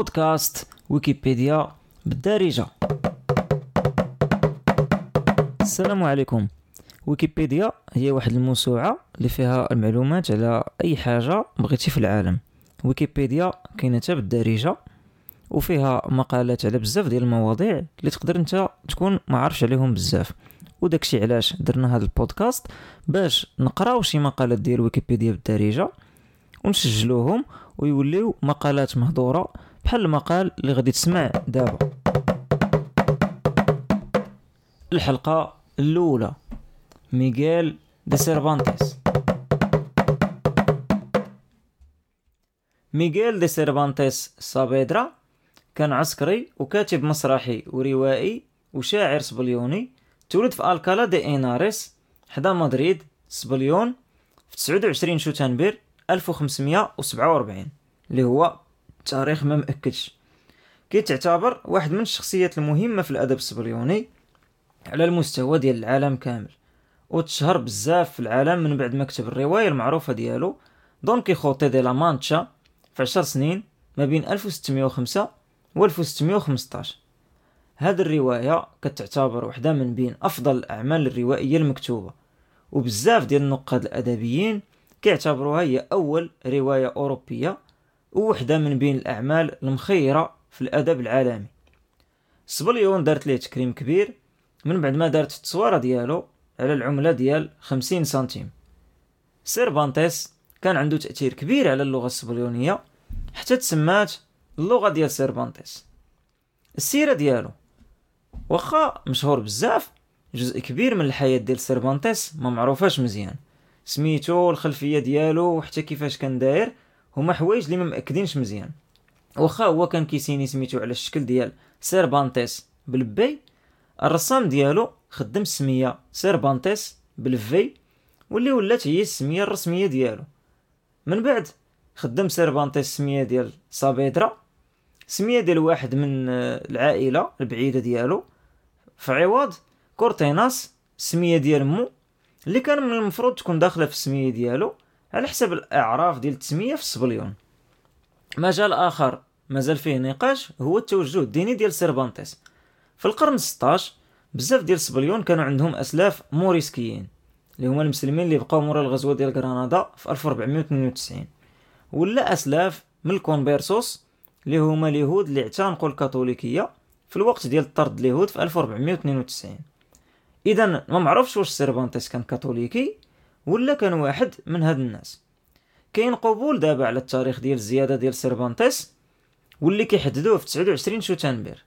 بودكاست ويكيبيديا بالدارجة. السلام عليكم. ويكيبيديا هي واحد الموسوعة اللي فيها المعلومات على أي حاجة بغيتي في العالم. ويكيبيديا كاينة بالدارجة وفيها مقالات على بزاف ديال المواضيع اللي تقدر انت تكون ما عارفش عليهم بزاف. وداكشي علاش درنا هذا البودكاست؟ باش نقراو شي مقالات ديال ويكيبيديا بالدارجة ونسجلوهم ويوليو مقالات مهضورة بحال المقال اللي غادي تسمع دابا. الحلقة الأولى. ميغيل دي سيرفانتيس. ميغيل دي سيرفانتيس سابيدرا كان عسكري وكاتب مسرحي وروائي وشاعر سبليوني تولد في ألكالا دي إيناريس حدا مدريد سبليون في 29 شتنبر 1547 اللي هو تاريخ ما مأكدش. كيتعتبر واحد من الشخصيات المهمة في الأدب السبليوني على المستوى ديال العالم كامل. وتشهر بزاف في العالم من بعد ما كتب الرواية المعروفة ديالو دون كيخوتي دي لا مانتشا في عشر سنين ما بين 1605 و 1615 هاد الرواية كتعتبر وحدة من بين أفضل الأعمال الروائية المكتوبة. وبزاف ديال النقاد الأدبيين كيعتبروها هي أول رواية أوروبية ووحدة من بين الأعمال المخيرة في الأدب العالمي. سبليون دارت ليه تكريم كبير من بعد ما دارت التصويرة ديالو على العملة ديال خمسين سنتيم. سيرفانتيس كان عنده تأثير كبير على اللغة السبليونية حتى تسمات اللغة ديال سيرفانتيس. السيرة ديالو واخا مشهور بزاف جزء كبير من الحياة ديال سيرفانتيس ما معروفاش مزيان. سميتو الخلفية ديالو وحتى كيفاش كان داير هما حوايج اللي ما مأكدينش مزيان. واخا هو كان كيسيني سميتو على الشكل ديال سيربانتيس بالبي الرسام ديالو خدم السميه سيربانتيس بالفي واللي ولات هي السمية الرسمية ديالو. من بعد خدم سيربانتيس السميه ديال سابيدرا سمية ديال واحد من العائلة البعيدة ديالو في عوض كورتيناس السميه ديال مو اللي كان من المفروض تكون داخلة في السمية ديالو. على حسب الأعراف ديال التسميه في السبليون مجال آخر مازال فيه نقاش هو التوجه الديني ديال سيربانتيس. في القرن 16 بزاف ديال السبليون كانوا عندهم أسلاف موريسكيين اللي هما المسلمين اللي بقاو مورا الغزوة ديال غرناطه في 1492 ولا أسلاف من الكونبيرسوس اللي هما اليهود اللي اعتنقوا الكاثوليكية في الوقت ديال طرد اليهود في 1492 اذا ما معروفش واش سيرفانتيس كان كاثوليكي ولا كان واحد من هاد الناس. كاين قبول دابا على التاريخ ديال الزياده ديال سيرفانتيس واللي كيحددوه في 29 شتنبر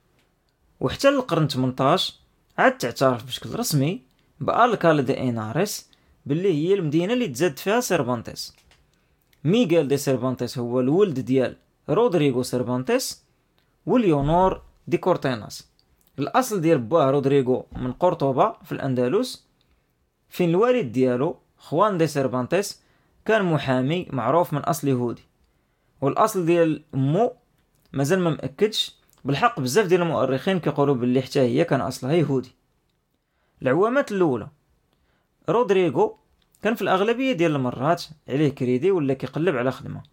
وحتى للقرن 18 عاد تعترف بشكل رسمي بألكالا دي إيناريس باللي هي المدينة اللي تزاد فيها سيرفانتيس. ميغيل دي سيرفانتيس هو الولد ديال رودريغو سيرفانتيس وليونور دي كورتيناس. الأصل ديال باه رودريغو من قرطبة في الأندلس فين الوالد ديالو خوان دي سيرفانتيس كان محامي معروف من أصل يهودي. والأصل ديال مو مازال ما مأكدش بالحق بزاف ديال المؤرخين كيقولوا باللي حتى هي كان أصلها يهودي. العوامات الأولى رودريغو كان في الأغلبية ديال المرات عليه كريدي ولا كيقلب على خدمة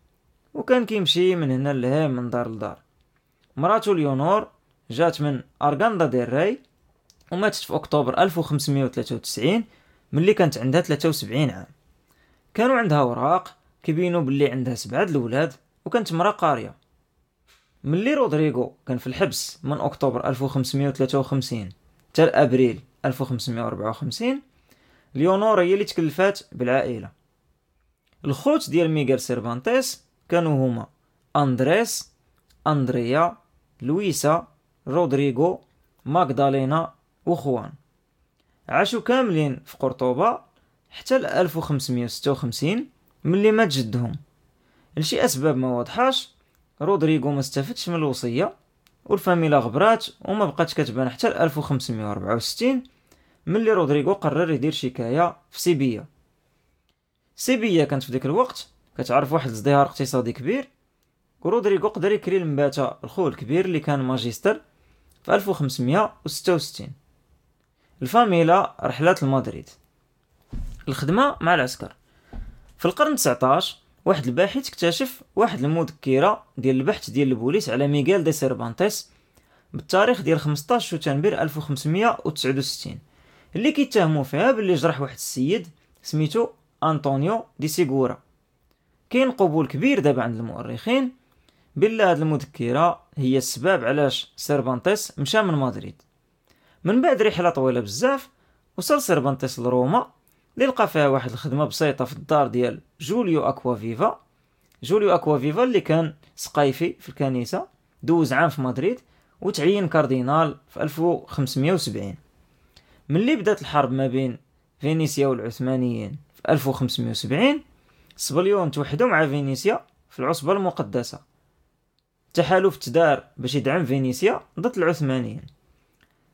وكان كيمشي من هنا لهنا من دار لدار. مراتو ليونور جات من ارغاندا ديل راي وماتت في أكتوبر 1593 ملي كانت عندها 73 عام. كانوا عندها أوراق كيبينوا باللي عندها سبعة الأولاد وكانت مرا قارية. ملي رودريغو كان في الحبس من أكتوبر 1553 حتى ابريل 1554 ليونورا هي اللي تكلفات بالعائلة. الخوت ديال ميغيل سيرفانتيس كانوا هما أندريس أندريا لويسا رودريغو ماغدالينا وخوان. عاشوا كاملين في قرطبة حتى ل 1556 ملي مات جدهم. لشي أسباب ما واضحاش رودريغو ما استفدش من الوصية والفاميلا غبرات وما بقاتش كتبان حتى ل 1564 ملي رودريغو قرر يدير شكاية في سيبيا. سيبيا كانت في ديك الوقت كتعرف واحد الازدهار اقتصادي كبير ورودريغو قدر يكري لمباتا الخو الكبير اللي كان ماجستر في 1566 الفاميلا رحلات لمدريد الخدمة مع العسكر. في القرن 19 واحد الباحث اكتشف واحد المذكرة ديال البحث ديال البوليس على ميغيل دي سيرفانتيس بالتاريخ ديال 15 شتنبر 1569 اللي كيتهموا فيها باللي جرح واحد السيد سميتو أنطونيو دي سيغورا. كاين قبول كبير دابا عند المؤرخين بلا هاد المذكرة هي السبب علاش سيرفانتيس مشى من مدريد. من بعد رحلة طويلة بزاف وصل سيرفانتيس لروما اللي لقى فيها واحد الخدمة بسيطة في الدار ديال جوليو أكوافيفا. جوليو أكوافيفا اللي كان سقايفي في الكنيسة دوز عام في مدريد وتعين كاردينال في 1570 ملي بدأت الحرب ما بين فينيسيا والعثمانيين في 1570 سبليون توحدوا مع فينيسيا في العصبة المقدسة. تحالف تدار باش يدعم فينيسيا ضد العثمانيين.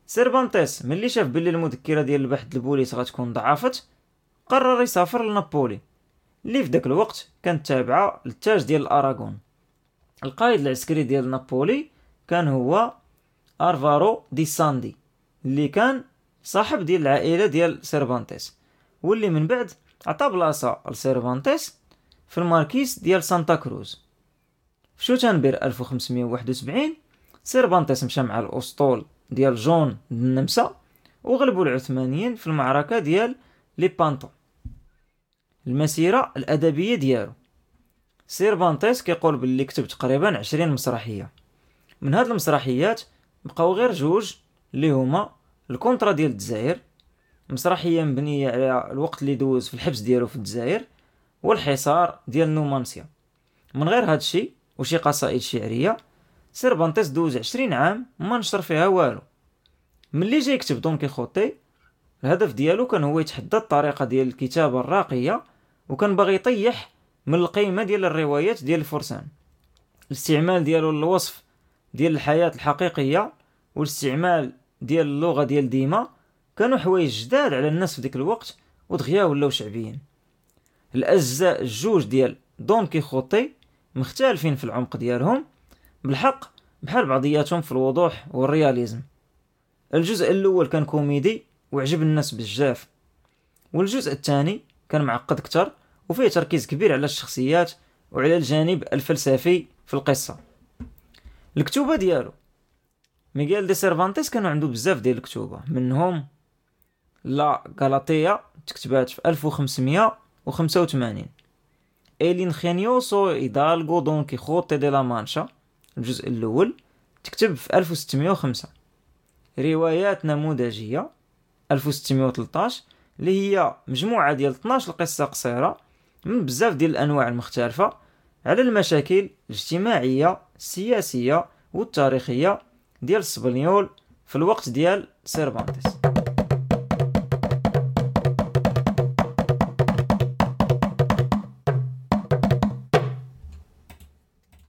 سيرفانتيس ملي شاف بلي المذكرة ديال البحث البوليس غتكون ضعفت قرر يسافر لنابولي اللي في داك الوقت كانت تابعة للتاج ديال الأراغون. القائد العسكري ديال نابولي كان هو ألفارو دي ساندي اللي كان صاحب ديال العائلة ديال سيرفانتيس واللي من بعد عطى بلاصة لسيرفانتيس في الماركيس ديال سانتا كروز. في شتنبر 1571 سيرفانتيس مشى مع الأسطول. ديال جون النمسا وغلبوا العثمانيين في المعركة ديال ليبانطو المسيرة الأدبية ديالو. سيرفانتيس كيقول باللي كتب تقريبا عشرين مسرحية. من هاد المسرحيات بقاو غير جوج اللي هما الكونترا ديال الجزائر مسرحية مبنية على الوقت اللي دوز في الحبس ديالو في الجزائر والحصار ديال نومانسيا. من غير هادشي وشي قصائد شعرية سيرفانتيس دوز عشرين عام ما نشر فيها والو ملي جا يكتب دون كيخوتي الهدف ديالو كان هو يتحدى الطريقة ديال الكتابه الراقيه وكان باغي يطيح من القيمه ديال الروايات ديال الفرسان الاستعمال ديالو للوصف ديال الحياة الحقيقيه والاستعمال ديال اللغة ديال ديما كانوا حوايج جداد على الناس في ديك الوقت ودغيا ولاو شعبيين الاجزاء الجوج ديال دون كيخوتي مختلفين في العمق ديالهم بالحق بحال بعضياتهم في الوضوح والرياليزم. الجزء الأول كان كوميدي وعجب الناس بزاف. والجزء الثاني كان معقد أكثر وفيه تركيز كبير على الشخصيات وعلى الجانب الفلسفي في القصة. الكتوبة ديالو. ميغيل دي سيرفانتيس كانوا عنده بزاف ديال الكتوبة. منهم La Galatea تكتبات في 1585 El ingenioso hidalgo don Quijote de la Mancha. الجزء الأول تكتب في 1605 روايات نموذجية 1613 اللي هي مجموعة ديال 12 قصة قصيرة من بزاف ديال الأنواع المختلفة على المشاكل الاجتماعية السياسية والتاريخية ديال السبنيول في الوقت ديال سيرفانتيس